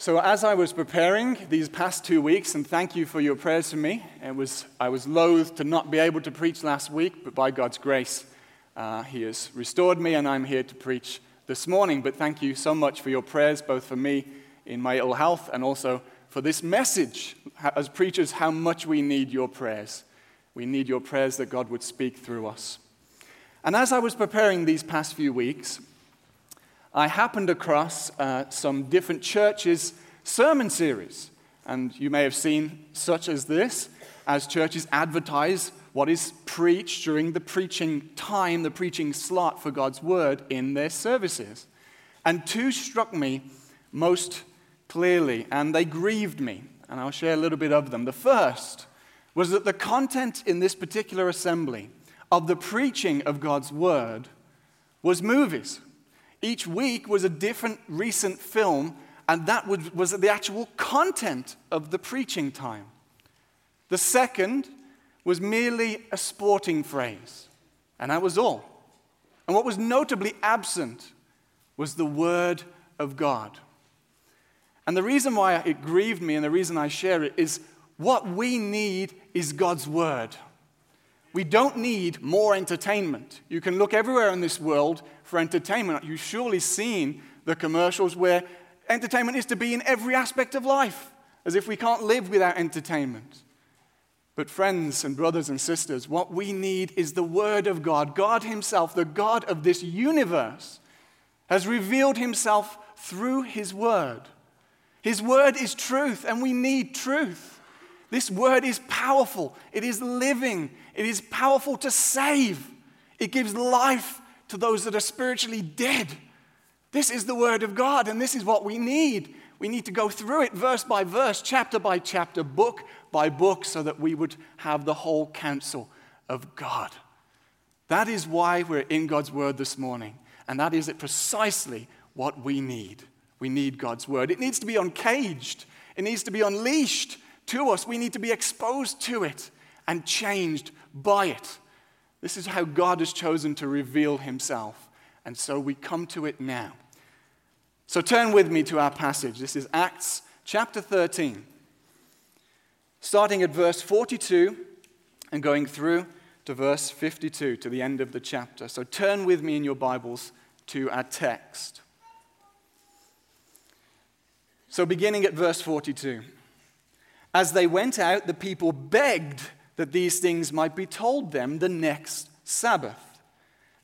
So, as I was preparing these past two weeks, and thank you for your prayers for me, it was, I was loath to not be able to preach last week, but by God's grace, uh, He has restored me, and I'm here to preach this morning. But thank you so much for your prayers, both for me in my ill health and also for this message. As preachers, how much we need your prayers. We need your prayers that God would speak through us. And as I was preparing these past few weeks, I happened across uh, some different churches' sermon series. And you may have seen such as this, as churches advertise what is preached during the preaching time, the preaching slot for God's word in their services. And two struck me most clearly, and they grieved me. And I'll share a little bit of them. The first was that the content in this particular assembly of the preaching of God's word was movies. Each week was a different recent film, and that was the actual content of the preaching time. The second was merely a sporting phrase, and that was all. And what was notably absent was the Word of God. And the reason why it grieved me and the reason I share it is what we need is God's Word. We don't need more entertainment. You can look everywhere in this world for entertainment. You've surely seen the commercials where entertainment is to be in every aspect of life, as if we can't live without entertainment. But, friends and brothers and sisters, what we need is the Word of God. God Himself, the God of this universe, has revealed Himself through His Word. His Word is truth, and we need truth. This word is powerful, it is living, it is powerful to save, it gives life to those that are spiritually dead. This is the word of God, and this is what we need. We need to go through it verse by verse, chapter by chapter, book by book, so that we would have the whole counsel of God. That is why we're in God's word this morning, and that is it precisely what we need. We need God's word. It needs to be uncaged, it needs to be unleashed to us. We need to be exposed to it and changed by it. This is how God has chosen to reveal himself. And so we come to it now. So turn with me to our passage. This is Acts chapter 13, starting at verse 42 and going through to verse 52 to the end of the chapter. So turn with me in your Bibles to our text. So beginning at verse 42. As they went out, the people begged that these things might be told them the next Sabbath.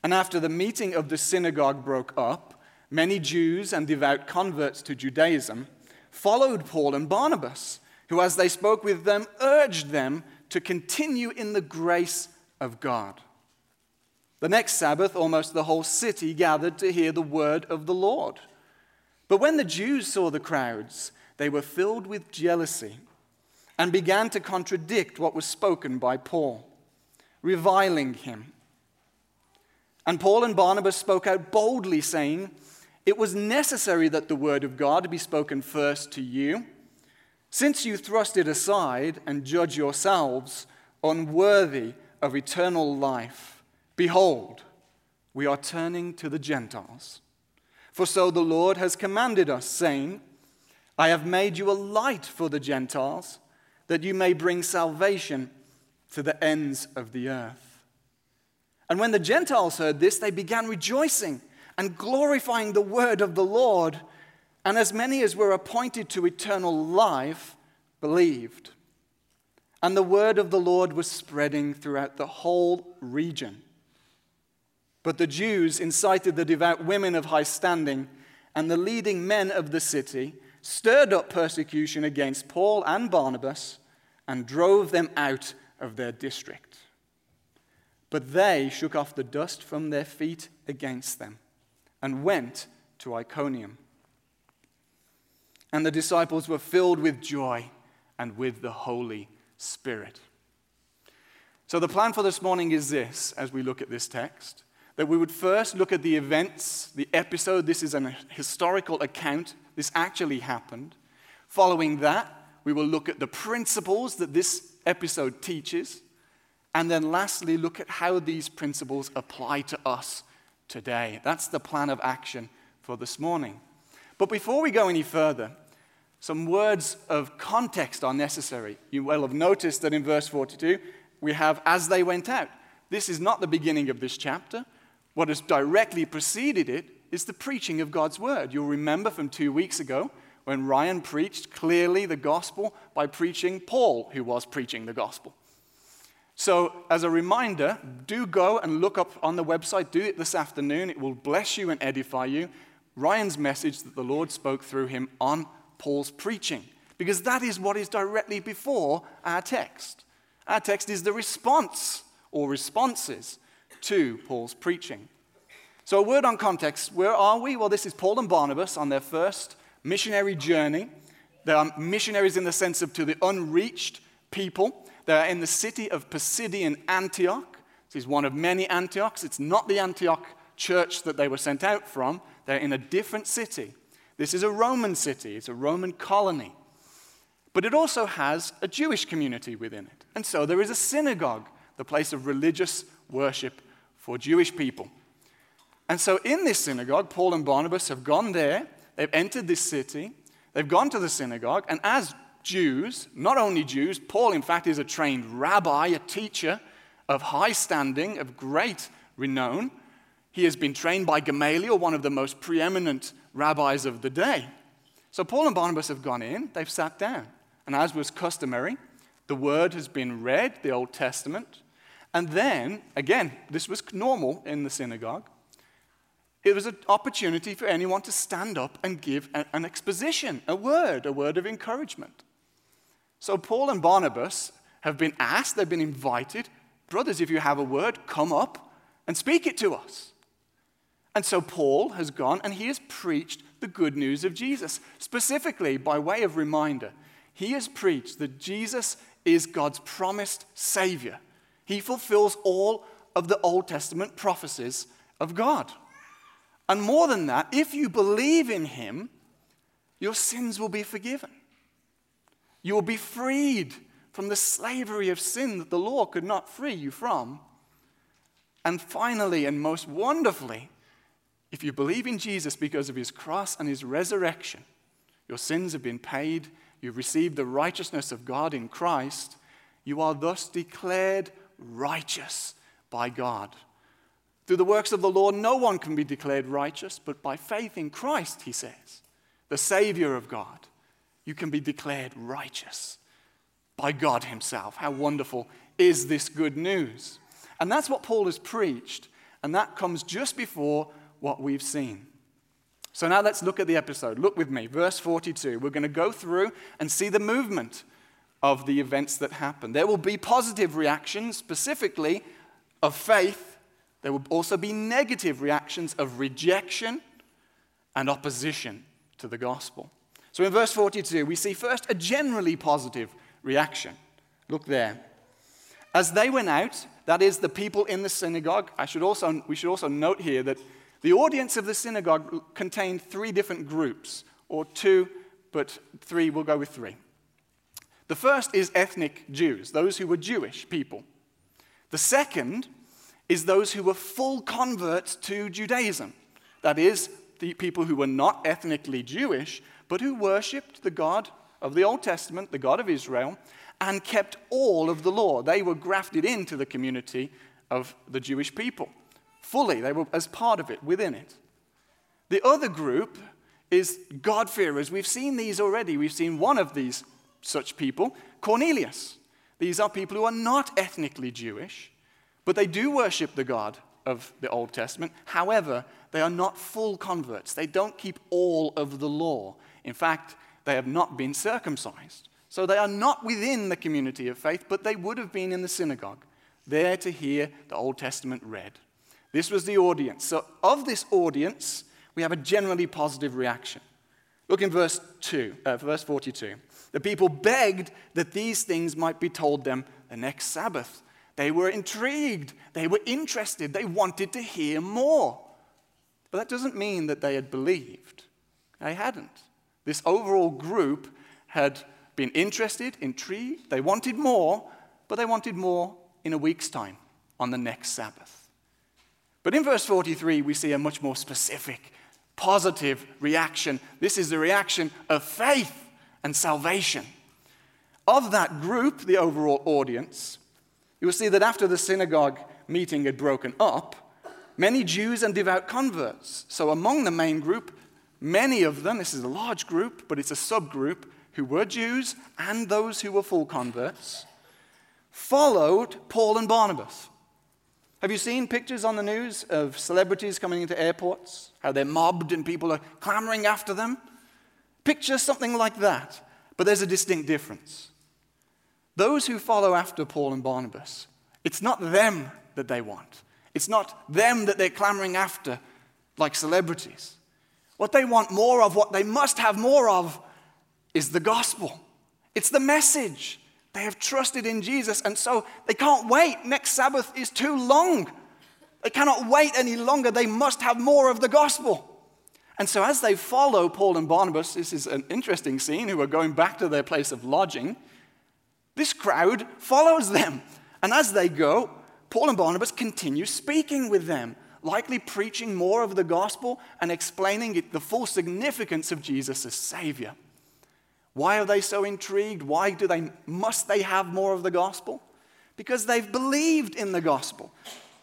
And after the meeting of the synagogue broke up, many Jews and devout converts to Judaism followed Paul and Barnabas, who, as they spoke with them, urged them to continue in the grace of God. The next Sabbath, almost the whole city gathered to hear the word of the Lord. But when the Jews saw the crowds, they were filled with jealousy and began to contradict what was spoken by Paul, reviling him. And Paul and Barnabas spoke out boldly, saying, It was necessary that the word of God be spoken first to you. Since you thrust it aside and judge yourselves unworthy of eternal life, behold, we are turning to the Gentiles. For so the Lord has commanded us, saying, I have made you a light for the Gentiles that you may bring salvation to the ends of the earth. And when the Gentiles heard this, they began rejoicing and glorifying the word of the Lord. And as many as were appointed to eternal life believed. And the word of the Lord was spreading throughout the whole region. But the Jews incited the devout women of high standing and the leading men of the city stirred up persecution against Paul and Barnabas and drove them out of their district. But they shook off the dust from their feet against them and went to Iconium. And the disciples were filled with joy and with the Holy Spirit. So, the plan for this morning is this as we look at this text that we would first look at the events, the episode. This is an historical account this actually happened. Following that, we will look at the principles that this episode teaches. And then lastly, look at how these principles apply to us today. That's the plan of action for this morning. But before we go any further, Some words of context are necessary. You will have noticed that in verse 42, we have as they went out. This is not the beginning of this chapter. What has directly preceded it is the preaching of God's word. You'll remember from two weeks ago when Ryan preached clearly the gospel by preaching Paul, who was preaching the gospel. So, as a reminder, do go and look up on the website, do it this afternoon. It will bless you and edify you. Ryan's message that the Lord spoke through him on Paul's preaching, because that is what is directly before our text. Our text is the response or responses to Paul's preaching. So, a word on context where are we? Well, this is Paul and Barnabas on their first missionary journey. They are missionaries in the sense of to the unreached people. They are in the city of Pisidian Antioch. This is one of many Antiochs. It's not the Antioch church that they were sent out from, they're in a different city. This is a Roman city, it's a Roman colony. But it also has a Jewish community within it. And so there is a synagogue, the place of religious worship for Jewish people. And so in this synagogue, Paul and Barnabas have gone there, they've entered this city, they've gone to the synagogue, and as Jews, not only Jews, Paul, in fact, is a trained rabbi, a teacher of high standing, of great renown. He has been trained by Gamaliel, one of the most preeminent rabbis of the day. So Paul and Barnabas have gone in, they've sat down. And as was customary, the word has been read, the Old Testament. And then, again, this was normal in the synagogue. It was an opportunity for anyone to stand up and give an exposition, a word, a word of encouragement. So Paul and Barnabas have been asked, they've been invited, brothers, if you have a word, come up and speak it to us. And so Paul has gone and he has preached the good news of Jesus. Specifically, by way of reminder, he has preached that Jesus is God's promised Savior. He fulfills all of the Old Testament prophecies of God. And more than that, if you believe in Him, your sins will be forgiven. You will be freed from the slavery of sin that the law could not free you from. And finally, and most wonderfully, if you believe in Jesus because of his cross and his resurrection, your sins have been paid, you've received the righteousness of God in Christ, you are thus declared righteous by God. Through the works of the law, no one can be declared righteous, but by faith in Christ, he says, the Savior of God you can be declared righteous by God Himself. How wonderful is this good news? And that's what Paul has preached, and that comes just before what we've seen. So now let's look at the episode. Look with me, verse 42. We're going to go through and see the movement of the events that happen. There will be positive reactions, specifically of faith. There will also be negative reactions of rejection and opposition to the gospel. So in verse 42, we see first a generally positive reaction. Look there. As they went out, that is, the people in the synagogue, I should also, we should also note here that the audience of the synagogue contained three different groups, or two, but three, we'll go with three. The first is ethnic Jews, those who were Jewish people. The second is those who were full converts to Judaism, that is, the people who were not ethnically Jewish, but who worshipped the God of the Old Testament, the God of Israel, and kept all of the law. They were grafted into the community of the Jewish people fully, they were as part of it, within it. The other group is God-fearers. We've seen these already. We've seen one of these such people, Cornelius. These are people who are not ethnically Jewish, but they do worship the God of the Old Testament. However, they are not full converts. They don't keep all of the law. In fact, they have not been circumcised. So they are not within the community of faith, but they would have been in the synagogue, there to hear the Old Testament read. This was the audience. So, of this audience, we have a generally positive reaction. Look in verse 2, uh, verse 42. The people begged that these things might be told them the next Sabbath. They were intrigued, they were interested, they wanted to hear more. But that doesn't mean that they had believed. They hadn't. This overall group had been interested, intrigued, they wanted more, but they wanted more in a week's time on the next Sabbath. But in verse 43, we see a much more specific, positive reaction. This is the reaction of faith and salvation. Of that group, the overall audience, you will see that after the synagogue meeting had broken up, many Jews and devout converts. So, among the main group, many of them, this is a large group, but it's a subgroup, who were Jews and those who were full converts, followed Paul and Barnabas. Have you seen pictures on the news of celebrities coming into airports? How they're mobbed and people are clamoring after them? Picture something like that. But there's a distinct difference. Those who follow after Paul and Barnabas, it's not them that they want. It's not them that they're clamoring after like celebrities. What they want more of, what they must have more of, is the gospel. It's the message. They have trusted in Jesus, and so they can't wait. Next Sabbath is too long. They cannot wait any longer. They must have more of the gospel. And so, as they follow Paul and Barnabas, this is an interesting scene, who are going back to their place of lodging. This crowd follows them. And as they go, Paul and Barnabas continue speaking with them, likely preaching more of the gospel and explaining the full significance of Jesus as Savior. Why are they so intrigued? Why do they, must they have more of the gospel? Because they've believed in the gospel.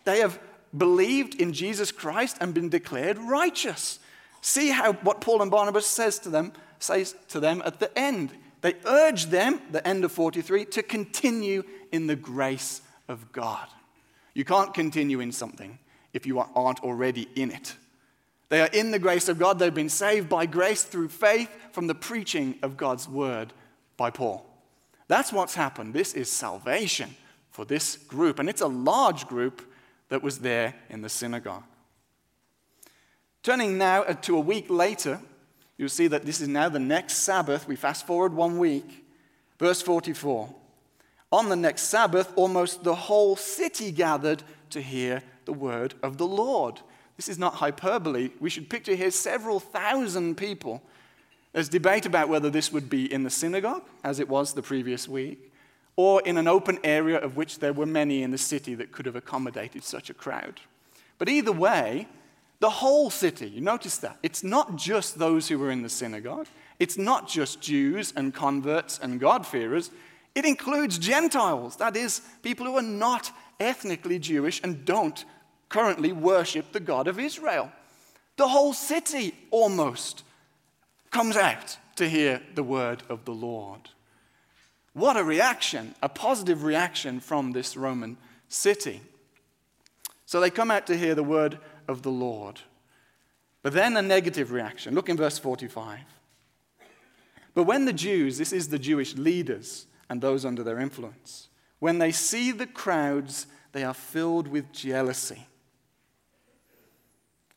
They have believed in Jesus Christ and been declared righteous. See how what Paul and Barnabas says to them, says to them at the end. They urge them, the end of 43, to continue in the grace of God. You can't continue in something if you aren't already in it. They are in the grace of God. They've been saved by grace through faith from the preaching of God's word by Paul. That's what's happened. This is salvation for this group. And it's a large group that was there in the synagogue. Turning now to a week later, you'll see that this is now the next Sabbath. We fast forward one week. Verse 44. On the next Sabbath, almost the whole city gathered to hear the word of the Lord. This is not hyperbole. We should picture here several thousand people. There's debate about whether this would be in the synagogue, as it was the previous week, or in an open area of which there were many in the city that could have accommodated such a crowd. But either way, the whole city, you notice that. It's not just those who were in the synagogue, it's not just Jews and converts and God-fearers. It includes Gentiles, that is, people who are not ethnically Jewish and don't currently worship the God of Israel. The whole city almost comes out to hear the word of the Lord. What a reaction, a positive reaction from this Roman city. So they come out to hear the word of the Lord. But then a negative reaction. Look in verse 45. But when the Jews, this is the Jewish leaders and those under their influence, when they see the crowds, they are filled with jealousy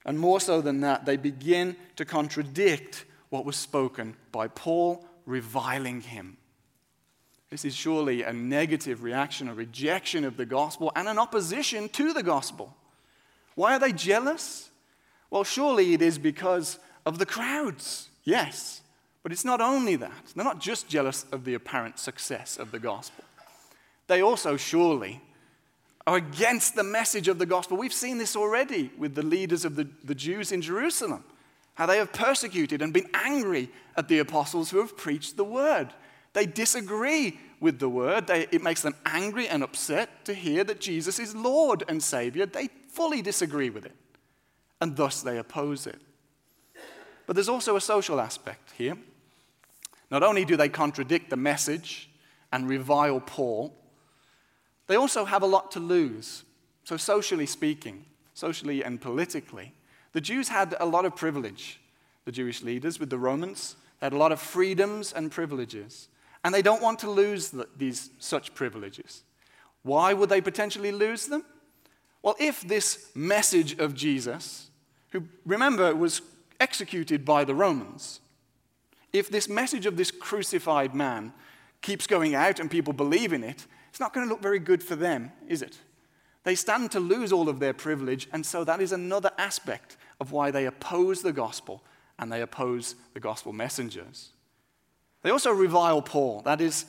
and more so than that, they begin to contradict what was spoken by Paul, reviling him. This is surely a negative reaction, a rejection of the gospel, and an opposition to the gospel. Why are they jealous? Well, surely it is because of the crowds, yes. But it's not only that. They're not just jealous of the apparent success of the gospel. They also surely are against the message of the gospel. We've seen this already with the leaders of the, the Jews in Jerusalem, how they have persecuted and been angry at the apostles who have preached the word. They disagree with the word. They, it makes them angry and upset to hear that Jesus is Lord and Savior. They fully disagree with it, and thus they oppose it. But there's also a social aspect here. Not only do they contradict the message and revile Paul, they also have a lot to lose. So, socially speaking, socially and politically, the Jews had a lot of privilege, the Jewish leaders with the Romans. Had a lot of freedoms and privileges. And they don't want to lose these such privileges. Why would they potentially lose them? Well, if this message of Jesus, who remember was executed by the Romans, if this message of this crucified man keeps going out and people believe in it, it's not going to look very good for them, is it? They stand to lose all of their privilege, and so that is another aspect of why they oppose the gospel and they oppose the gospel messengers. They also revile Paul. That is,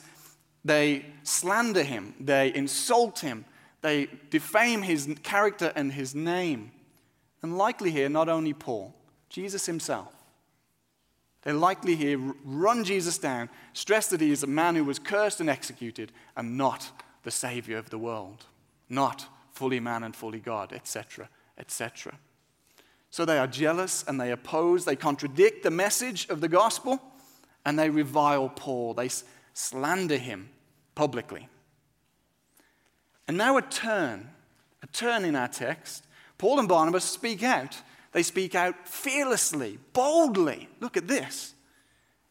they slander him, they insult him, they defame his character and his name. And likely here, not only Paul, Jesus himself. They likely here run Jesus down, stress that he is a man who was cursed and executed, and not the Savior of the world, not fully man and fully God, etc., etc. So they are jealous and they oppose, they contradict the message of the gospel, and they revile Paul. They slander him publicly. And now a turn, a turn in our text. Paul and Barnabas speak out. They speak out fearlessly, boldly. Look at this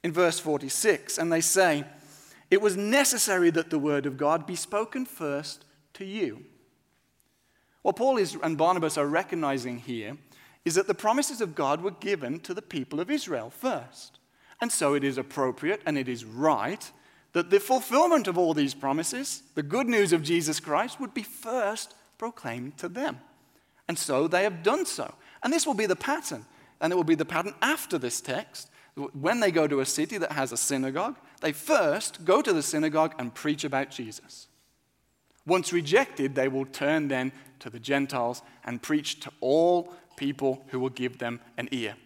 in verse 46. And they say, It was necessary that the word of God be spoken first to you. What Paul is, and Barnabas are recognizing here is that the promises of God were given to the people of Israel first. And so it is appropriate and it is right that the fulfillment of all these promises, the good news of Jesus Christ, would be first proclaimed to them. And so they have done so. And this will be the pattern. And it will be the pattern after this text. When they go to a city that has a synagogue, they first go to the synagogue and preach about Jesus. Once rejected, they will turn then to the Gentiles and preach to all people who will give them an ear.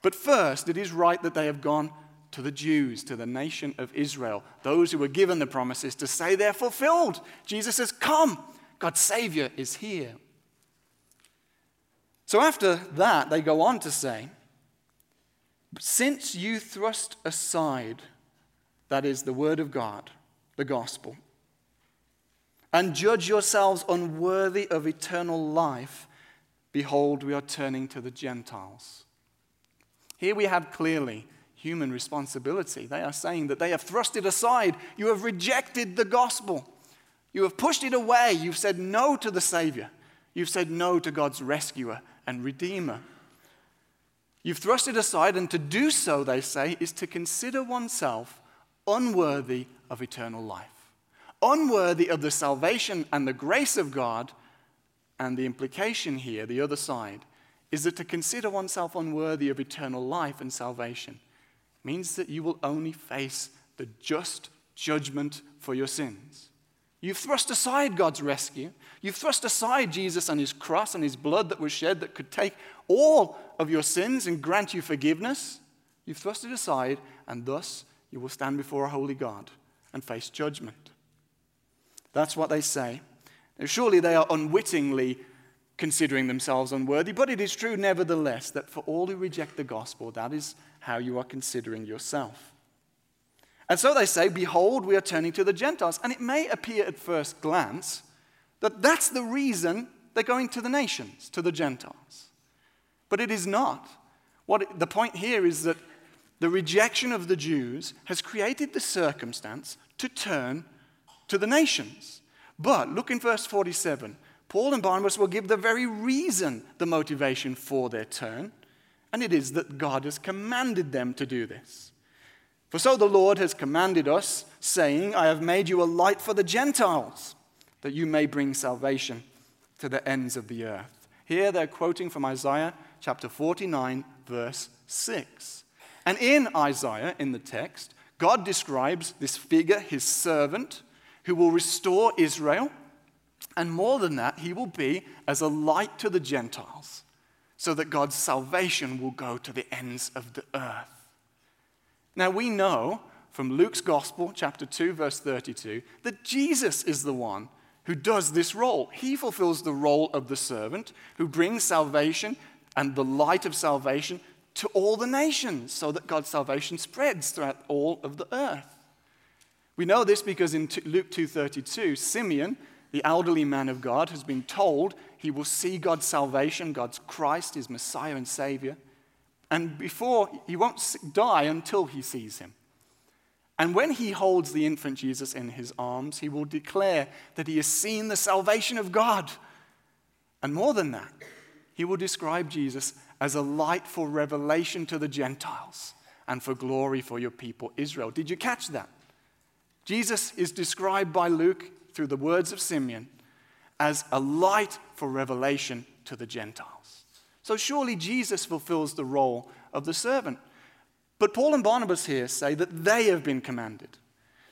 But first, it is right that they have gone to the Jews, to the nation of Israel, those who were given the promises to say they're fulfilled. Jesus says, Come, God's Savior is here. So after that, they go on to say, Since you thrust aside, that is the Word of God, the gospel, and judge yourselves unworthy of eternal life, behold, we are turning to the Gentiles. Here we have clearly human responsibility. They are saying that they have thrust it aside. You have rejected the gospel. You have pushed it away. You've said no to the Savior. You've said no to God's rescuer and redeemer. You've thrust it aside, and to do so, they say, is to consider oneself unworthy of eternal life unworthy of the salvation and the grace of God. And the implication here, the other side, is that to consider oneself unworthy of eternal life and salvation means that you will only face the just judgment for your sins. You've thrust aside God's rescue. You've thrust aside Jesus and his cross and his blood that was shed that could take all of your sins and grant you forgiveness. You've thrust it aside, and thus you will stand before a holy God and face judgment. That's what they say. Now, surely they are unwittingly considering themselves unworthy, but it is true, nevertheless, that for all who reject the gospel, that is how you are considering yourself. And so they say, Behold, we are turning to the Gentiles. And it may appear at first glance that that's the reason they're going to the nations, to the Gentiles. But it is not. What it, the point here is that the rejection of the Jews has created the circumstance to turn to the nations. But look in verse 47. Paul and Barnabas will give the very reason, the motivation for their turn, and it is that God has commanded them to do this. For so the Lord has commanded us, saying, I have made you a light for the Gentiles, that you may bring salvation to the ends of the earth. Here they're quoting from Isaiah chapter 49, verse 6. And in Isaiah, in the text, God describes this figure, his servant, who will restore Israel. And more than that, he will be as a light to the Gentiles, so that God's salvation will go to the ends of the earth. Now, we know from Luke's Gospel, chapter 2, verse 32, that Jesus is the one who does this role. He fulfills the role of the servant who brings salvation and the light of salvation to all the nations so that God's salvation spreads throughout all of the earth. We know this because in Luke 2:32, Simeon, the elderly man of God, has been told he will see God's salvation, God's Christ, his Messiah and Savior, and before he won't die until he sees him. And when he holds the infant Jesus in his arms, he will declare that he has seen the salvation of God. And more than that, he will describe Jesus as a light for revelation to the Gentiles and for glory for your people Israel. Did you catch that? Jesus is described by Luke through the words of Simeon as a light for revelation to the Gentiles. So surely Jesus fulfills the role of the servant. But Paul and Barnabas here say that they have been commanded.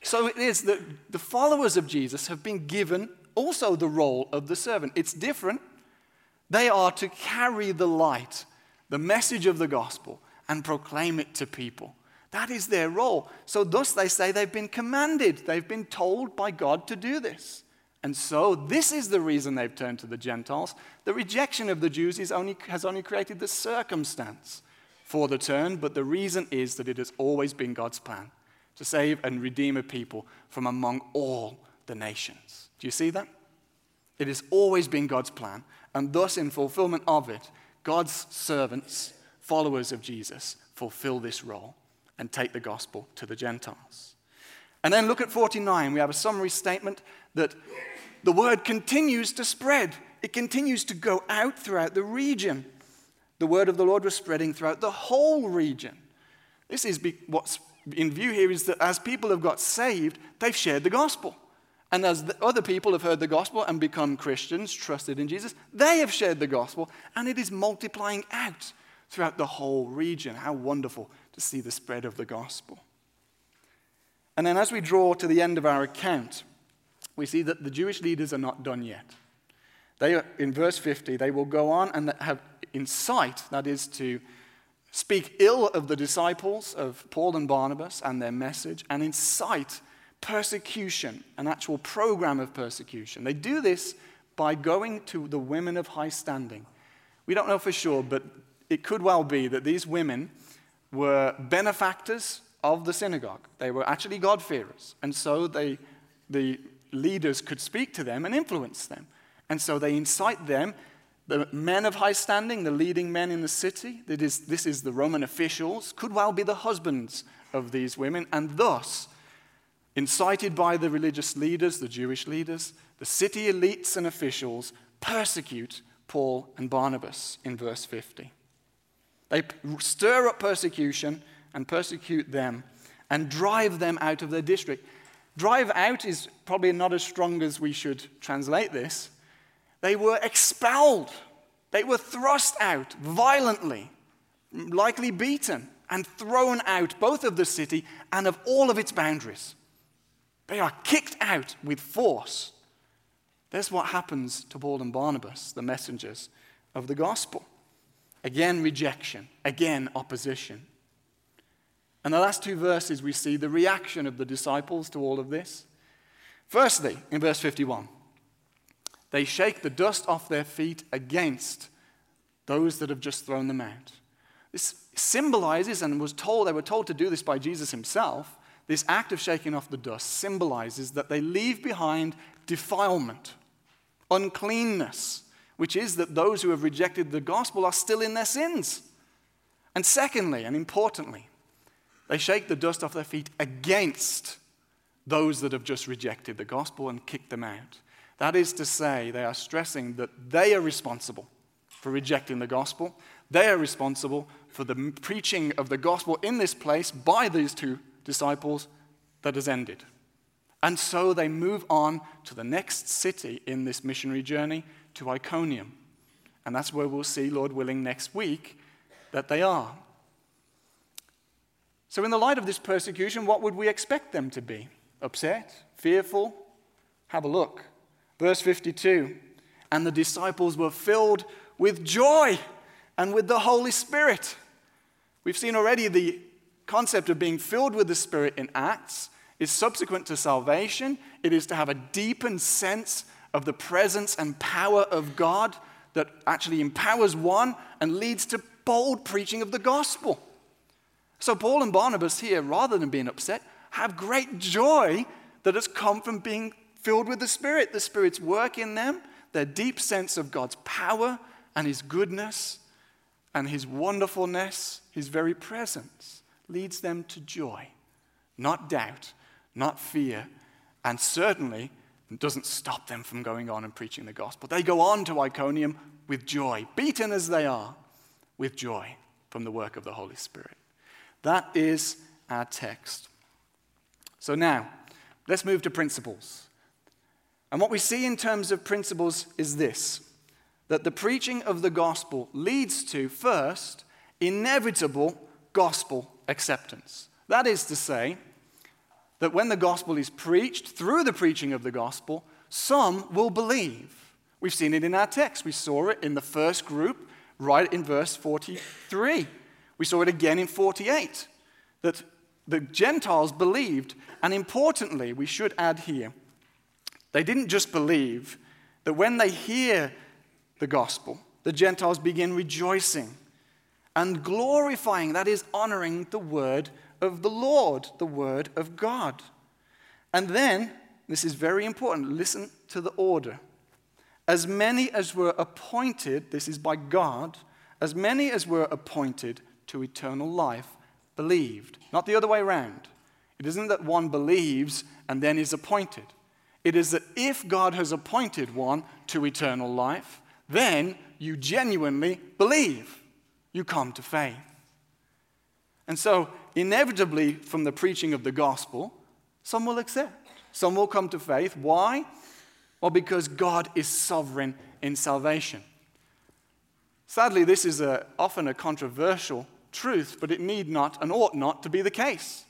So it is that the followers of Jesus have been given also the role of the servant. It's different. They are to carry the light, the message of the gospel, and proclaim it to people. That is their role. So, thus, they say they've been commanded, they've been told by God to do this. And so, this is the reason they've turned to the Gentiles. The rejection of the Jews only, has only created the circumstance for the turn, but the reason is that it has always been God's plan to save and redeem a people from among all the nations. Do you see that? It has always been God's plan, and thus, in fulfillment of it, God's servants, followers of Jesus, fulfill this role and take the gospel to the Gentiles. And then look at 49. We have a summary statement that the word continues to spread, it continues to go out throughout the region. The word of the Lord was spreading throughout the whole region. This is what's in view here is that as people have got saved, they've shared the gospel. And as other people have heard the gospel and become Christians, trusted in Jesus, they have shared the gospel, and it is multiplying out throughout the whole region. How wonderful to see the spread of the gospel. And then, as we draw to the end of our account, we see that the Jewish leaders are not done yet. They in verse 50, they will go on and have incite, that is, to speak ill of the disciples of Paul and Barnabas and their message, and incite persecution, an actual program of persecution. They do this by going to the women of high standing. We don't know for sure, but it could well be that these women were benefactors of the synagogue. They were actually God-fearers. And so they, the leaders could speak to them and influence them. And so they incite them, the men of high standing, the leading men in the city, that is, this is the Roman officials, could well be the husbands of these women. And thus, incited by the religious leaders, the Jewish leaders, the city elites and officials persecute Paul and Barnabas in verse 50. They stir up persecution and persecute them and drive them out of their district. Drive out is probably not as strong as we should translate this. They were expelled, they were thrust out violently, likely beaten, and thrown out both of the city and of all of its boundaries. They are kicked out with force. That's what happens to Paul and Barnabas, the messengers of the gospel. Again, rejection. Again, opposition. And the last two verses, we see the reaction of the disciples to all of this. Firstly, in verse 51, they shake the dust off their feet against those that have just thrown them out. This symbolizes, and was told, they were told to do this by Jesus himself. This act of shaking off the dust symbolizes that they leave behind defilement, uncleanness, which is that those who have rejected the gospel are still in their sins. And secondly, and importantly, they shake the dust off their feet against those that have just rejected the gospel and kicked them out. That is to say, they are stressing that they are responsible for rejecting the gospel. They are responsible for the preaching of the gospel in this place by these two disciples that has ended. And so they move on to the next city in this missionary journey, to Iconium. And that's where we'll see, Lord willing, next week that they are. So, in the light of this persecution, what would we expect them to be? Upset? Fearful? Have a look. Verse 52 And the disciples were filled with joy and with the Holy Spirit. We've seen already the concept of being filled with the Spirit in Acts is subsequent to salvation. It is to have a deepened sense of the presence and power of God that actually empowers one and leads to bold preaching of the gospel. So, Paul and Barnabas here, rather than being upset, have great joy that has come from being filled with the Spirit. The Spirit's work in them, their deep sense of God's power and His goodness and His wonderfulness, His very presence, leads them to joy, not doubt, not fear, and certainly doesn't stop them from going on and preaching the gospel. They go on to Iconium with joy, beaten as they are, with joy from the work of the Holy Spirit. That is our text. So now, let's move to principles. And what we see in terms of principles is this that the preaching of the gospel leads to, first, inevitable gospel acceptance. That is to say, that when the gospel is preached, through the preaching of the gospel, some will believe. We've seen it in our text. We saw it in the first group, right in verse 43, We saw it again in 48 that the Gentiles believed, and importantly, we should add here, they didn't just believe, that when they hear the gospel, the Gentiles begin rejoicing and glorifying, that is, honoring the word of the Lord, the word of God. And then, this is very important, listen to the order. As many as were appointed, this is by God, as many as were appointed to eternal life believed. Not the other way around. It isn't that one believes and then is appointed. It is that if God has appointed one to eternal life, then you genuinely believe. You come to faith. And so, inevitably, from the preaching of the gospel, some will accept. Some will come to faith. Why? Well, because God is sovereign in salvation. Sadly, this is a, often a controversial truth, but it need not and ought not to be the case.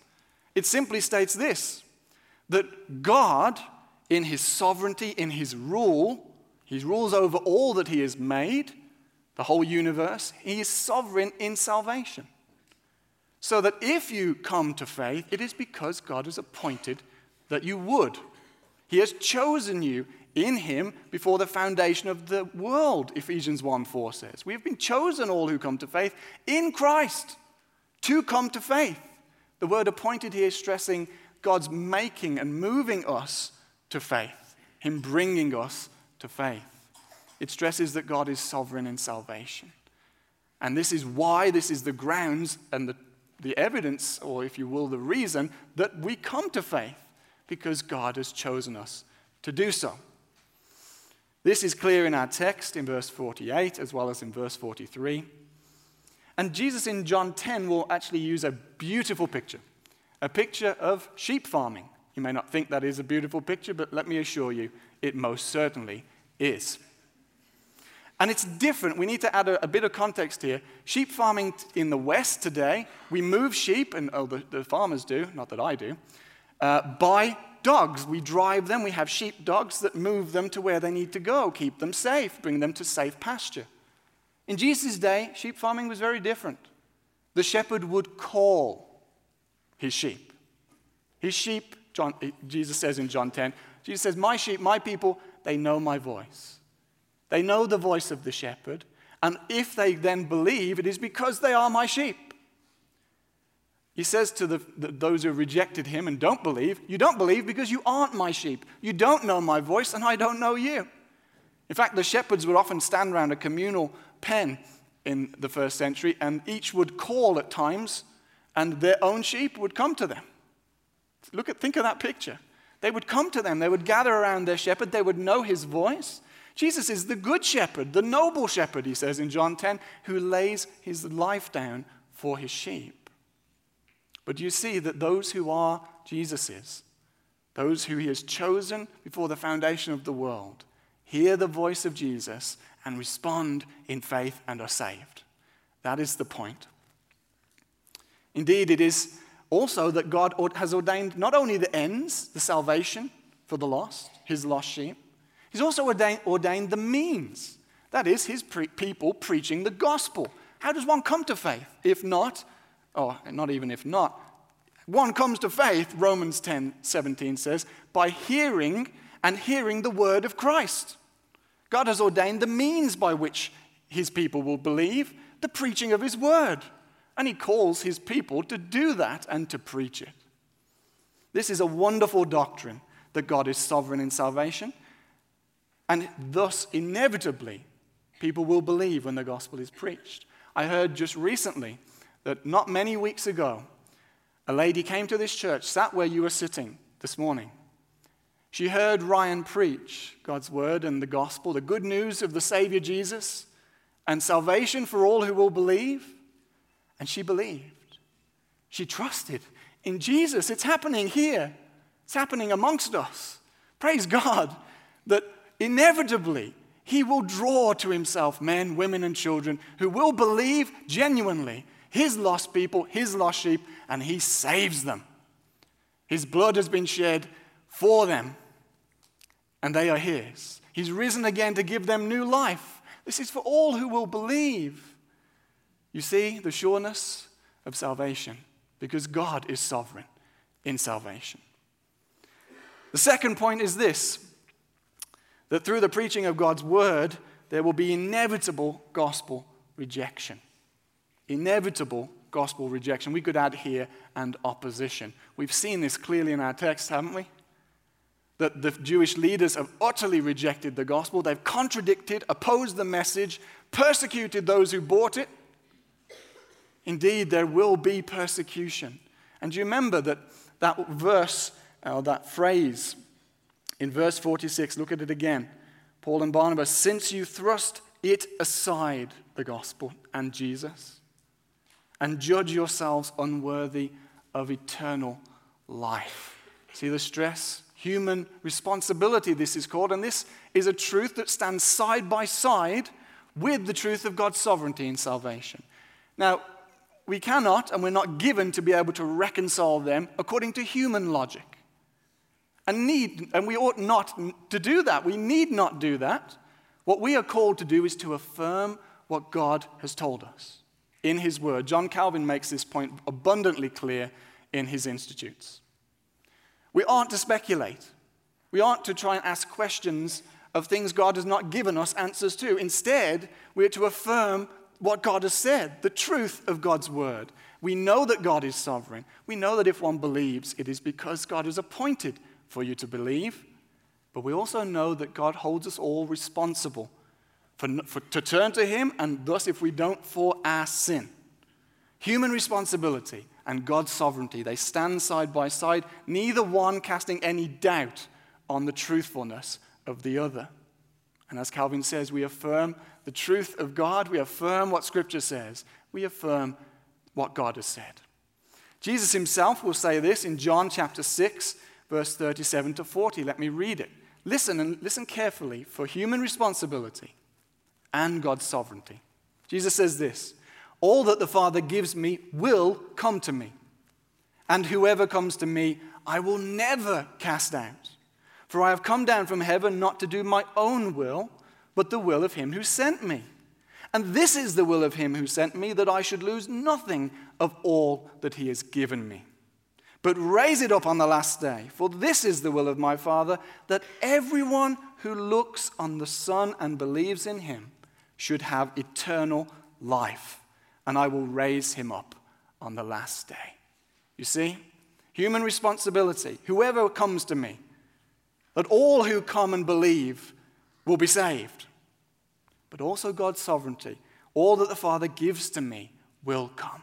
It simply states this that God, in his sovereignty, in his rule, he rules over all that he has made, the whole universe. He is sovereign in salvation. So that if you come to faith, it is because God has appointed that you would. He has chosen you in him before the foundation of the world, Ephesians 1 4 says. We have been chosen, all who come to faith, in Christ to come to faith. The word appointed here is stressing God's making and moving us to faith, Him bringing us to faith. It stresses that God is sovereign in salvation. And this is why, this is the grounds and the, the evidence, or if you will, the reason that we come to faith, because God has chosen us to do so. This is clear in our text in verse 48 as well as in verse 43. And Jesus in John 10 will actually use a beautiful picture, a picture of sheep farming. You may not think that is a beautiful picture, but let me assure you, it most certainly is. And it's different. We need to add a, a bit of context here. Sheep farming in the West today, we move sheep, and oh, the, the farmers do, not that I do, uh, by dogs. We drive them. We have sheep dogs that move them to where they need to go, keep them safe, bring them to safe pasture. In Jesus' day, sheep farming was very different. The shepherd would call his sheep. His sheep, John, Jesus says in John 10, Jesus says, My sheep, my people, they know my voice. They know the voice of the shepherd. And if they then believe, it is because they are my sheep. He says to the, the, those who rejected him and don't believe, You don't believe because you aren't my sheep. You don't know my voice, and I don't know you. In fact, the shepherds would often stand around a communal pen in the first century, and each would call at times, and their own sheep would come to them. Look at, think of that picture. They would come to them, they would gather around their shepherd, they would know his voice. Jesus is the good shepherd, the noble shepherd, he says in John 10, who lays his life down for his sheep. But you see that those who are Jesus's, those who he has chosen before the foundation of the world, hear the voice of Jesus and respond in faith and are saved. That is the point. Indeed, it is also that God has ordained not only the ends, the salvation for the lost, his lost sheep, he's also ordained, the means. That is, his pre- people preaching the gospel. How does one come to faith? If not oh, or not even if not, one comes to faith, Romans 10 17 says, by hearing and hearing the word of Christ. God has ordained the means by which his people will believe the preaching of his word. And he calls his people to do that and to preach it. This is a wonderful doctrine that God is sovereign in salvation. And thus, inevitably, people will believe when the gospel is preached. I heard just recently that not many weeks ago, a lady came to this church, sat where you were sitting this morning. She heard Ryan preach God's word and the gospel, the good news of the Savior Jesus, and salvation for all who will believe. And she believed. She trusted in Jesus. It's happening here, it's happening amongst us. Praise God that inevitably He will draw to Himself men, women, and children who will believe genuinely his lost people, his lost sheep, and he saves them. His blood has been shed for them, and they are his. He's risen again to give them new life. This is for all who will believe. You see the sureness of salvation because God is sovereign in salvation. The second point is this that through the preaching of God's word, there will be inevitable gospel rejection. Inevitable gospel rejection. We could add here and opposition. We've seen this clearly in our text, haven't we? That the Jewish leaders have utterly rejected the gospel. They've contradicted, opposed the message, persecuted those who bought it. Indeed, there will be persecution. And do you remember that that verse, or that phrase in verse 46, look at it again. Paul and Barnabas, since you thrust it aside, the gospel and Jesus, and judge yourselves unworthy of eternal life. See the stress? Human responsibility, this is called, and this is a truth that stands side by side with the truth of God's sovereignty in salvation. Now, we cannot and we're not given to be able to reconcile them according to human logic. And, need, and we ought not to do that. We need not do that. What we are called to do is to affirm what God has told us in His Word. John Calvin makes this point abundantly clear in his Institutes. We aren't to speculate, we aren't to try and ask questions of things God has not given us answers to. Instead, we are to affirm what God has said, the truth of God's Word. We know that God is sovereign. We know that if one believes, it is because God has appointed for you to believe. But we also know that God holds us all responsible for, for, to turn to Him, and thus, if we don't, for our sin. Human responsibility and God's sovereignty, they stand side by side, neither one casting any doubt on the truthfulness of the other. And as Calvin says, we affirm the truth of God, we affirm what Scripture says, we affirm what God has said. Jesus himself will say this in John chapter 6, verse 37 to 40. Let me read it. Listen and listen carefully for human responsibility and God's sovereignty. Jesus says this All that the Father gives me will come to me, and whoever comes to me, I will never cast out. For I have come down from heaven not to do my own will, but the will of him who sent me. And this is the will of him who sent me, that I should lose nothing of all that he has given me but raise it up on the last day. For this is the will of my Father, that everyone who looks on the Son and believes in him should have eternal life, and I will raise him up on the last day. You see, human responsibility, whoever comes to me, that all who come and believe will be saved, but also God's sovereignty. All that the Father gives to me will come.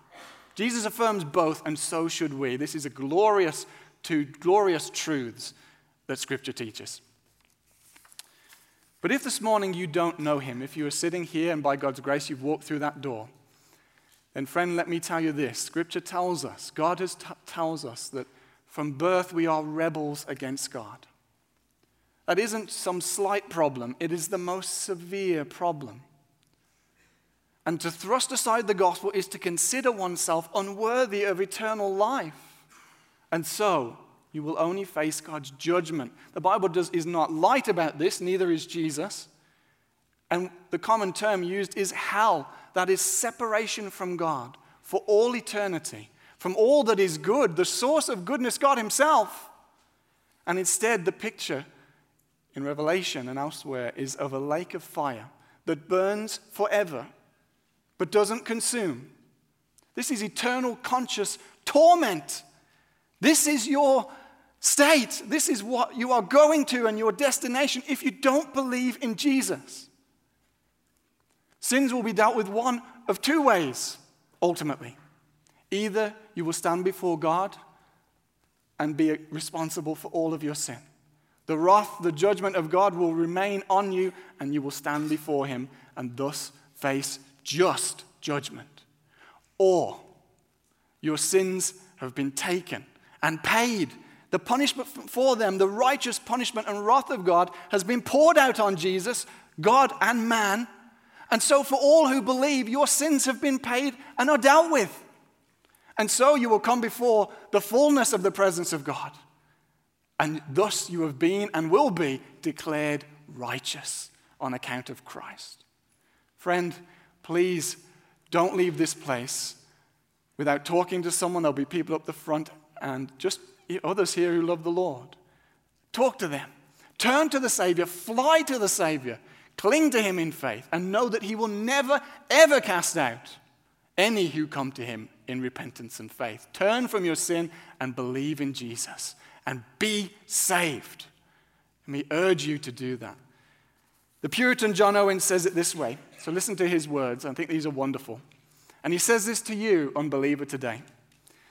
Jesus affirms both, and so should we. This is a glorious, two glorious truths that Scripture teaches. But if this morning you don't know him, if you are sitting here and by God's grace you've walked through that door, then friend, let me tell you this. Scripture tells us, God has t- tells us that from birth we are rebels against God. That isn't some slight problem, it is the most severe problem. And to thrust aside the gospel is to consider oneself unworthy of eternal life. And so, you will only face God's judgment. The Bible does, is not light about this, neither is Jesus. And the common term used is hell. That is separation from God for all eternity, from all that is good, the source of goodness, God Himself. And instead, the picture in Revelation and elsewhere is of a lake of fire that burns forever but doesn't consume. This is eternal conscious torment. This is your state. This is what you are going to and your destination if you don't believe in Jesus. Sins will be dealt with one of two ways, ultimately. Either you will stand before God and be responsible for all of your sin. The wrath, the judgment of God will remain on you, and you will stand before Him and thus face just judgment. Or your sins have been taken and paid. The punishment for them, the righteous punishment and wrath of God, has been poured out on Jesus, God and man. And so, for all who believe, your sins have been paid and are dealt with. And so, you will come before the fullness of the presence of God. And thus, you have been and will be declared righteous on account of Christ. Friend, Please Don't leave this place without talking to someone. There'll be people up the front and just others here who love the Lord. Talk to them. Turn to the Savior. Fly to the Savior. Cling to Him in faith and know that He will never, ever cast out any who come to Him in repentance and faith. Turn from your sin and believe in Jesus and be saved. And we urge you to do that. The Puritan John Owen says it this way. So listen to his words. I think these are wonderful. And he says this to you, unbeliever, today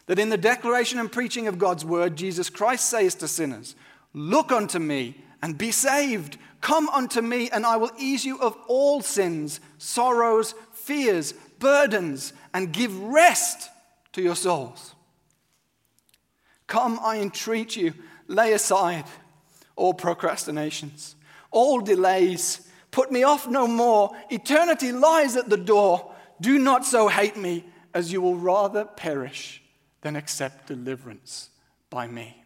that in the declaration and preaching of God's word, Jesus Christ says to sinners, Look unto me and be saved. Come unto me, and I will ease you of all sins, sorrows, fears, burdens, and give rest to your souls. Come, I entreat you, lay aside all procrastinations, all delays. Put me off no more. Eternity lies at the door. Do not so hate me, as you will rather perish than accept deliverance by me.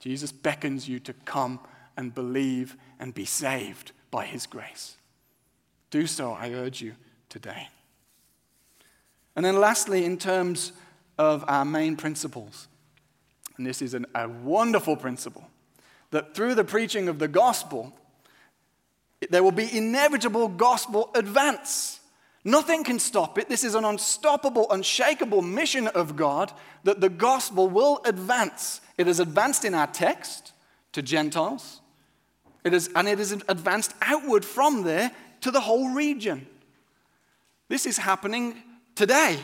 Jesus beckons you to come and believe and be saved by his grace. Do so, I urge you today. And then, lastly, in terms of our main principles, and this is an, a wonderful principle that through the preaching of the gospel, there will be inevitable gospel advance. Nothing can stop it. This is an unstoppable, unshakable mission of God that the gospel will advance. It has advanced in our text to Gentiles, it is, and it is advanced outward from there to the whole region. This is happening today.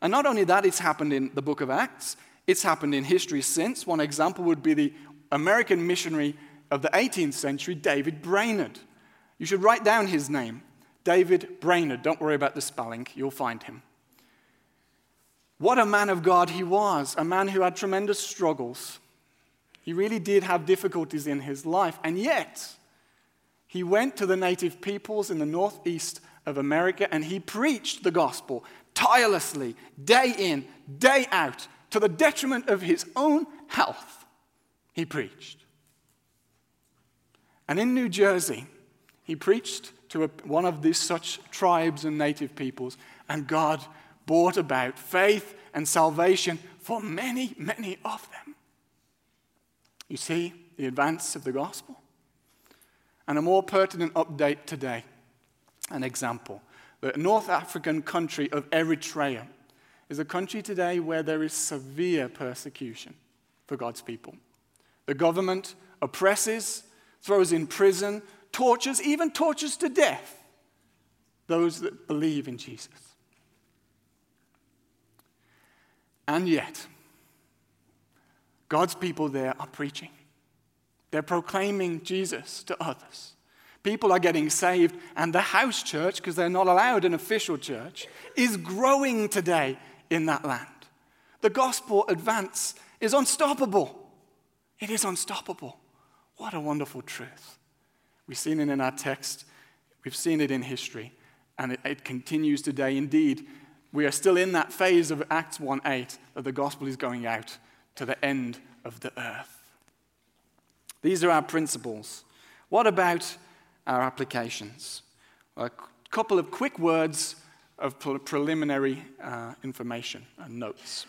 And not only that, it's happened in the book of Acts, it's happened in history since. One example would be the American missionary of the 18th century, David Brainerd. You should write down his name David Brainerd. Don't worry about the spelling, you'll find him. What a man of God he was, a man who had tremendous struggles. He really did have difficulties in his life, and yet he went to the native peoples in the northeast of America and he preached the gospel tirelessly, day in, day out, to the detriment of his own health. He preached. And in New Jersey, he preached to a, one of these such tribes and native peoples, and God brought about faith and salvation for many, many of them. You see the advance of the gospel? And a more pertinent update today, an example. The North African country of Eritrea is a country today where there is severe persecution for God's people. The government oppresses, throws in prison, tortures, even tortures to death those that believe in Jesus. And yet, God's people there are preaching. They're proclaiming Jesus to others. People are getting saved, and the house church, because they're not allowed an official church, is growing today in that land. The gospel advance is unstoppable. It is unstoppable. What a wonderful truth. We've seen it in our text, we've seen it in history, and it, it continues today. Indeed, we are still in that phase of Acts 1 8 that the gospel is going out to the end of the earth. These are our principles. What about our applications? A couple of quick words of preliminary uh, information and notes.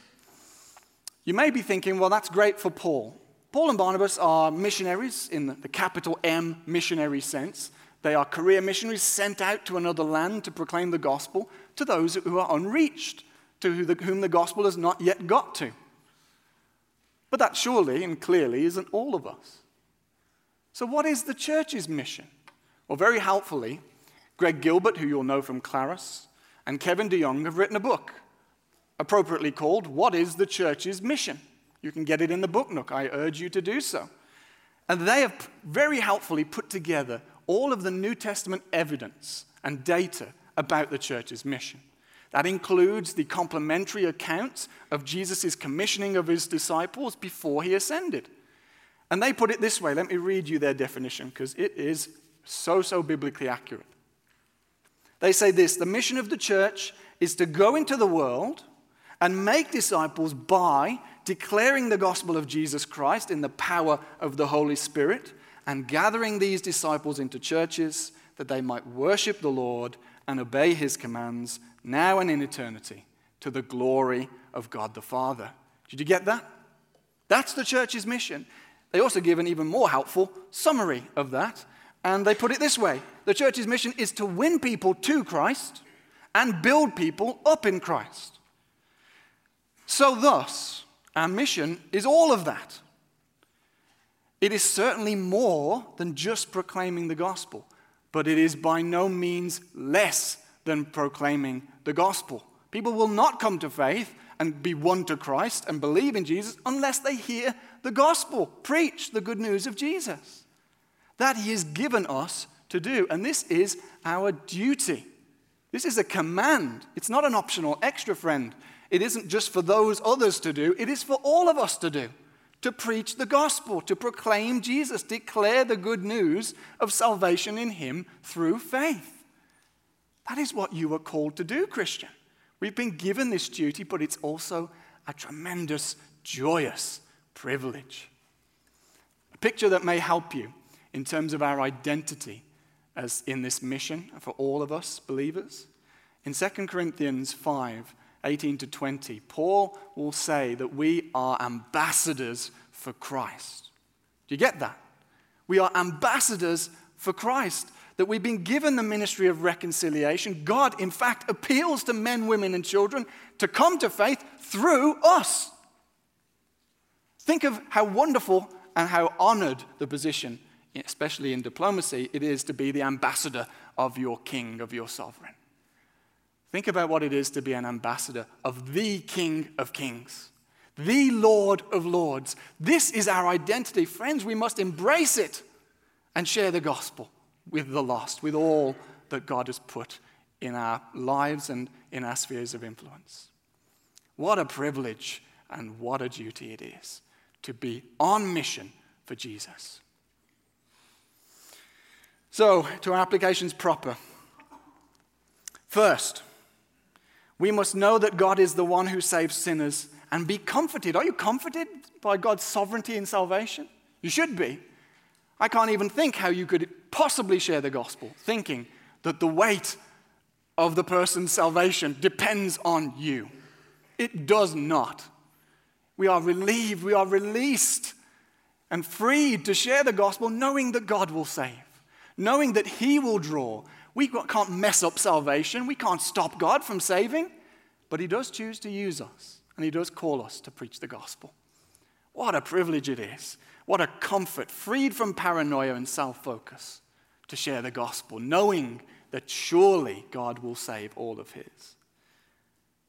You may be thinking, well, that's great for Paul. Paul and Barnabas are missionaries in the capital M missionary sense. They are career missionaries sent out to another land to proclaim the gospel to those who are unreached, to whom the gospel has not yet got to. But that surely and clearly isn't all of us. So, what is the church's mission? Well, very helpfully, Greg Gilbert, who you'll know from Claris, and Kevin DeYoung have written a book appropriately called What is the Church's Mission? You can get it in the book nook. I urge you to do so. And they have very helpfully put together all of the New Testament evidence and data about the church's mission. That includes the complementary accounts of Jesus' commissioning of his disciples before he ascended. And they put it this way let me read you their definition because it is so, so biblically accurate. They say this the mission of the church is to go into the world and make disciples by declaring the gospel of Jesus Christ in the power of the Holy Spirit and gathering these disciples into churches that they might worship the Lord and obey his commands, now and in eternity, to the glory of God the Father. Did you get that? That's the church's mission. They also give an even more helpful summary of that, and they put it this way The church's mission is to win people to Christ and build people up in Christ. So, thus, our mission is all of that. It is certainly more than just proclaiming the gospel, but it is by no means less than proclaiming the gospel. People will not come to faith and be won to Christ and believe in Jesus unless they hear the gospel, preach the good news of Jesus. That He has given us to do. And this is our duty. This is a command. It's not an optional extra, friend. It isn't just for those others to do, it is for all of us to do. To preach the gospel, to proclaim Jesus, declare the good news of salvation in Him through faith. That is what you are called to do, Christian. We've been given this duty, but it's also a tremendous, joyous privilege. A picture that may help you in terms of our identity as in this mission for all of us believers. In 2 Corinthians 5 18 to 20, Paul will say that we are ambassadors for Christ. Do you get that? We are ambassadors for Christ that we've been given the ministry of reconciliation. God, in fact, appeals to men, women, and children to come to faith through us. Think of how wonderful and how honored the position, especially in diplomacy, it is to be the ambassador of your king, of your sovereign. Think about what it is to be an ambassador of the King of Kings, the Lord of Lords. This is our identity. Friends, we must embrace it and share the gospel with the lost, with all that God has put in our lives and in our spheres of influence. What a privilege and what a duty it is to be on mission for Jesus. So, to our applications proper. First, we must know that God is the one who saves sinners and be comforted. Are you comforted by God's sovereignty in salvation? You should be. I can't even think how you could possibly share the gospel thinking that the weight of the person's salvation depends on you. It does not. We are relieved, we are released and freed to share the gospel, knowing that God will save, knowing that He will draw. We can't mess up salvation, we can't stop God from saving, but He does choose to use us, and He does call us to preach the gospel. What a privilege it is what a comfort, freed from paranoia and self focus, to share the gospel, knowing that surely God will save all of his.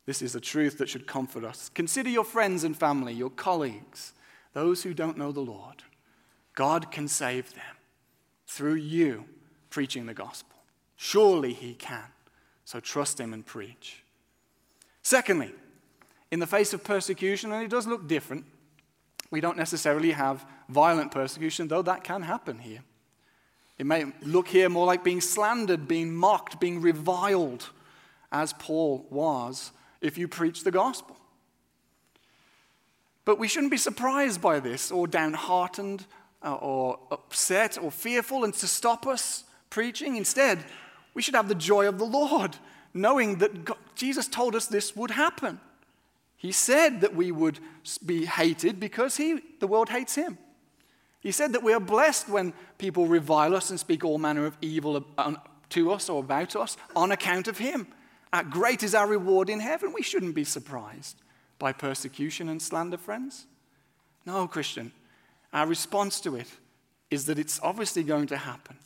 This is a truth that should comfort us. Consider your friends and family, your colleagues, those who don't know the Lord. God can save them through you preaching the gospel. Surely he can. So trust him and preach. Secondly, in the face of persecution, and it does look different, we don't necessarily have violent persecution, though that can happen here. It may look here more like being slandered, being mocked, being reviled, as Paul was if you preach the gospel. But we shouldn't be surprised by this or downhearted uh, or upset or fearful and to stop us preaching. Instead, we should have the joy of the Lord, knowing that God, Jesus told us this would happen. He said that we would be hated because he, the world hates him. He said that we are blessed when people revile us and speak all manner of evil uh, to us or about us on account of him. Uh, great is our reward in heaven. We shouldn't be surprised by persecution and slander, friends. No, Christian. Our response to it is that it's obviously going to happen.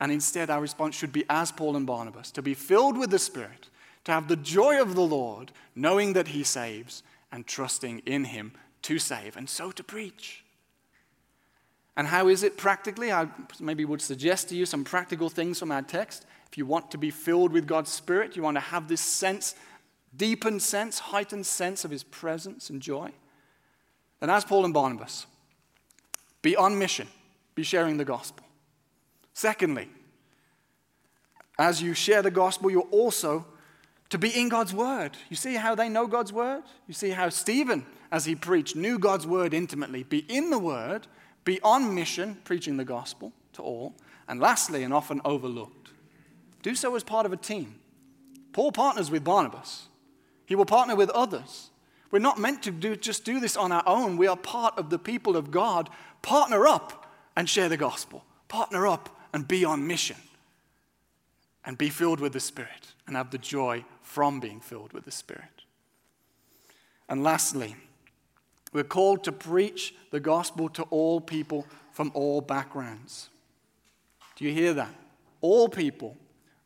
And instead, our response should be as Paul and Barnabas to be filled with the Spirit to have the joy of the Lord, knowing that He saves and trusting in Him to save, and so to preach. And how is it practically? I maybe would suggest to you some practical things from our text. If you want to be filled with God's Spirit, you want to have this sense, deepened sense, heightened sense of His presence and joy, then as Paul and Barnabas, be on mission, be sharing the gospel. Secondly, as you share the gospel, you're also to be in God's word. You see how they know God's word? You see how Stephen, as he preached, knew God's word intimately. Be in the word, be on mission, preaching the gospel to all. And lastly, and often overlooked, do so as part of a team. Paul partners with Barnabas, he will partner with others. We're not meant to do, just do this on our own. We are part of the people of God. Partner up and share the gospel. Partner up and be on mission. And be filled with the Spirit and have the joy from being filled with the Spirit. And lastly, we're called to preach the gospel to all people from all backgrounds. Do you hear that? All people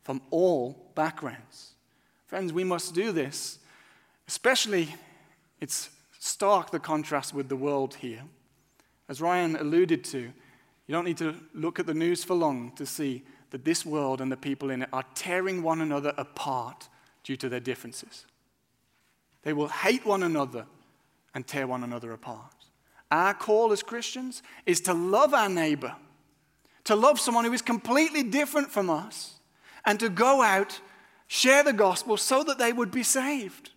from all backgrounds. Friends, we must do this, especially it's stark the contrast with the world here. As Ryan alluded to, you don't need to look at the news for long to see that this world and the people in it are tearing one another apart due to their differences. They will hate one another and tear one another apart. Our call as Christians is to love our neighbor, to love someone who is completely different from us, and to go out, share the gospel so that they would be saved.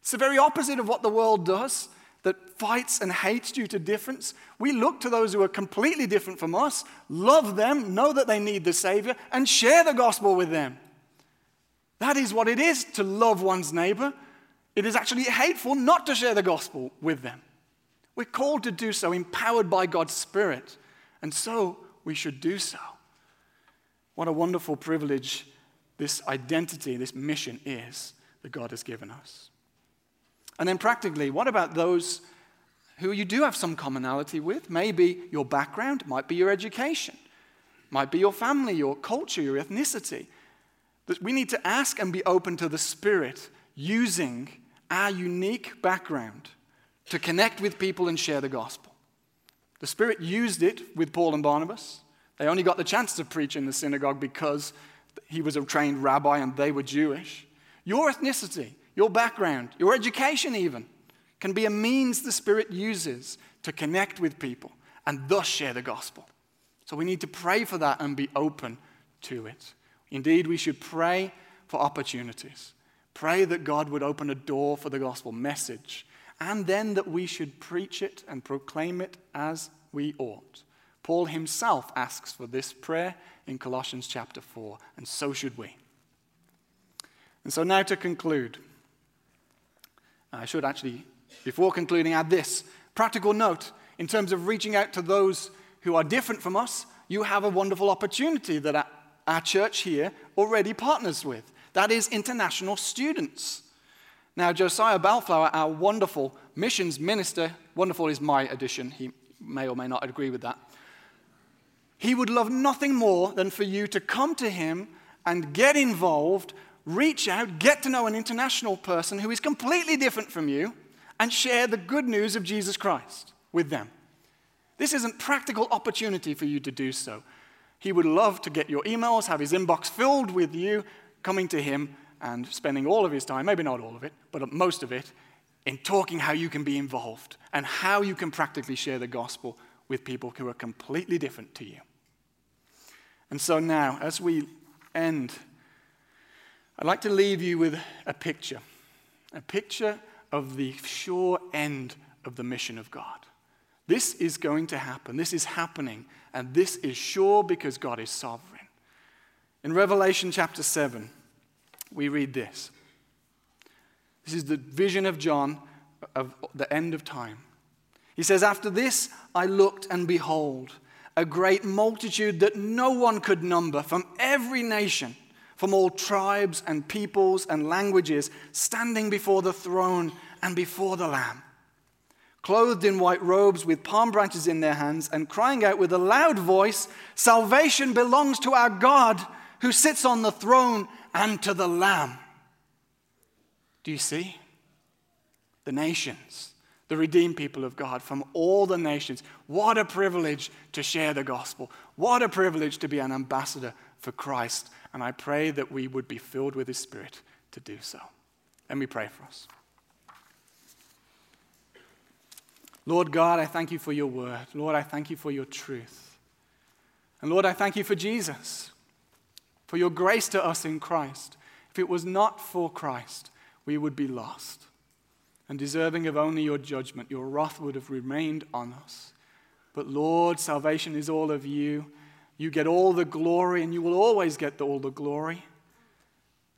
It's the very opposite of what the world does that fights and hates due to difference. We look to those who are completely different from us, love them, know that they need the Savior, and share the gospel with them. That is what it is to love one's neighbor. It is actually hateful not to share the gospel with them. We're called to do so, empowered by God's Spirit, and so we should do so. What a wonderful privilege this identity, this mission is that God has given us. And then, practically, what about those who you do have some commonality with? Maybe your background, might be your education, might be your family, your culture, your ethnicity. That we need to ask and be open to the Spirit using our unique background to connect with people and share the gospel. The Spirit used it with Paul and Barnabas. They only got the chance to preach in the synagogue because he was a trained rabbi and they were Jewish. Your ethnicity, your background, your education, even, can be a means the Spirit uses to connect with people and thus share the gospel. So we need to pray for that and be open to it. Indeed, we should pray for opportunities. Pray that God would open a door for the gospel message, and then that we should preach it and proclaim it as we ought. Paul himself asks for this prayer in Colossians chapter 4, and so should we. And so now to conclude. I should actually, before concluding, add this practical note in terms of reaching out to those who are different from us. You have a wonderful opportunity that our church here already partners with. That is international students. Now, Josiah Bellflower, our wonderful missions minister, wonderful is my addition, he may or may not agree with that. He would love nothing more than for you to come to him and get involved reach out, get to know an international person who is completely different from you, and share the good news of Jesus Christ with them. This is a practical opportunity for you to do so. He would love to get your emails, have his inbox filled with you, coming to him and spending all of his time, maybe not all of it, but most of it, in talking how you can be involved and how you can practically share the gospel with people who are completely different to you. And so now, as we end I'd like to leave you with a picture a picture of the sure end of the mission of God. This is going to happen. This is happening. And this is sure because God is sovereign. In Revelation chapter 7, we read this. This is the vision of John of the end of time. He says, After this I looked, and behold, a great multitude that no one could number from every nation from all tribes and peoples and languages, standing before the throne and before the Lamb, clothed in white robes with palm branches in their hands, and crying out with a loud voice Salvation belongs to our God who sits on the throne and to the Lamb. Do you see? The nations, the redeemed people of God from all the nations. What a privilege to share the gospel. What a privilege to be an ambassador for Christ and I pray that we would be filled with His Spirit to do so. Let me pray for us. Lord God, I thank you for your word. Lord, I thank you for your truth. And Lord, I thank you for Jesus, for your grace to us in Christ. If it was not for Christ, we would be lost and deserving of only your judgment. Your wrath would have remained on us. But Lord, salvation is all of you. You get all the glory, and you will always get all the glory.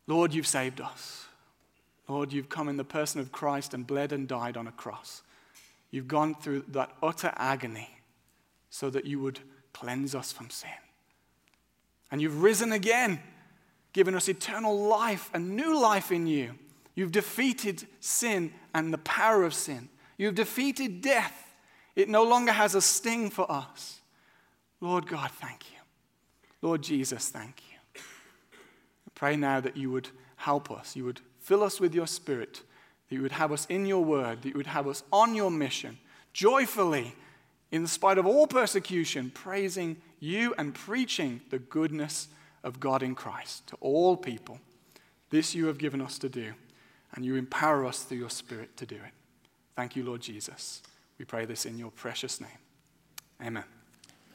Lord, you've saved us. Lord, you've come in the person of Christ and bled and died on a cross. You've gone through that utter agony so that you would cleanse us from sin. And you've risen again, given us eternal life and new life in you. You've defeated sin and the power of sin. You've defeated death. It no longer has a sting for us. Lord God, thank you. Lord Jesus, thank you. I pray now that you would help us. You would fill us with your spirit, that you would have us in your word, that you would have us on your mission, joyfully, in spite of all persecution, praising you and preaching the goodness of God in Christ to all people. This you have given us to do, and you empower us through your Spirit to do it. Thank you, Lord Jesus. We pray this in your precious name. Amen.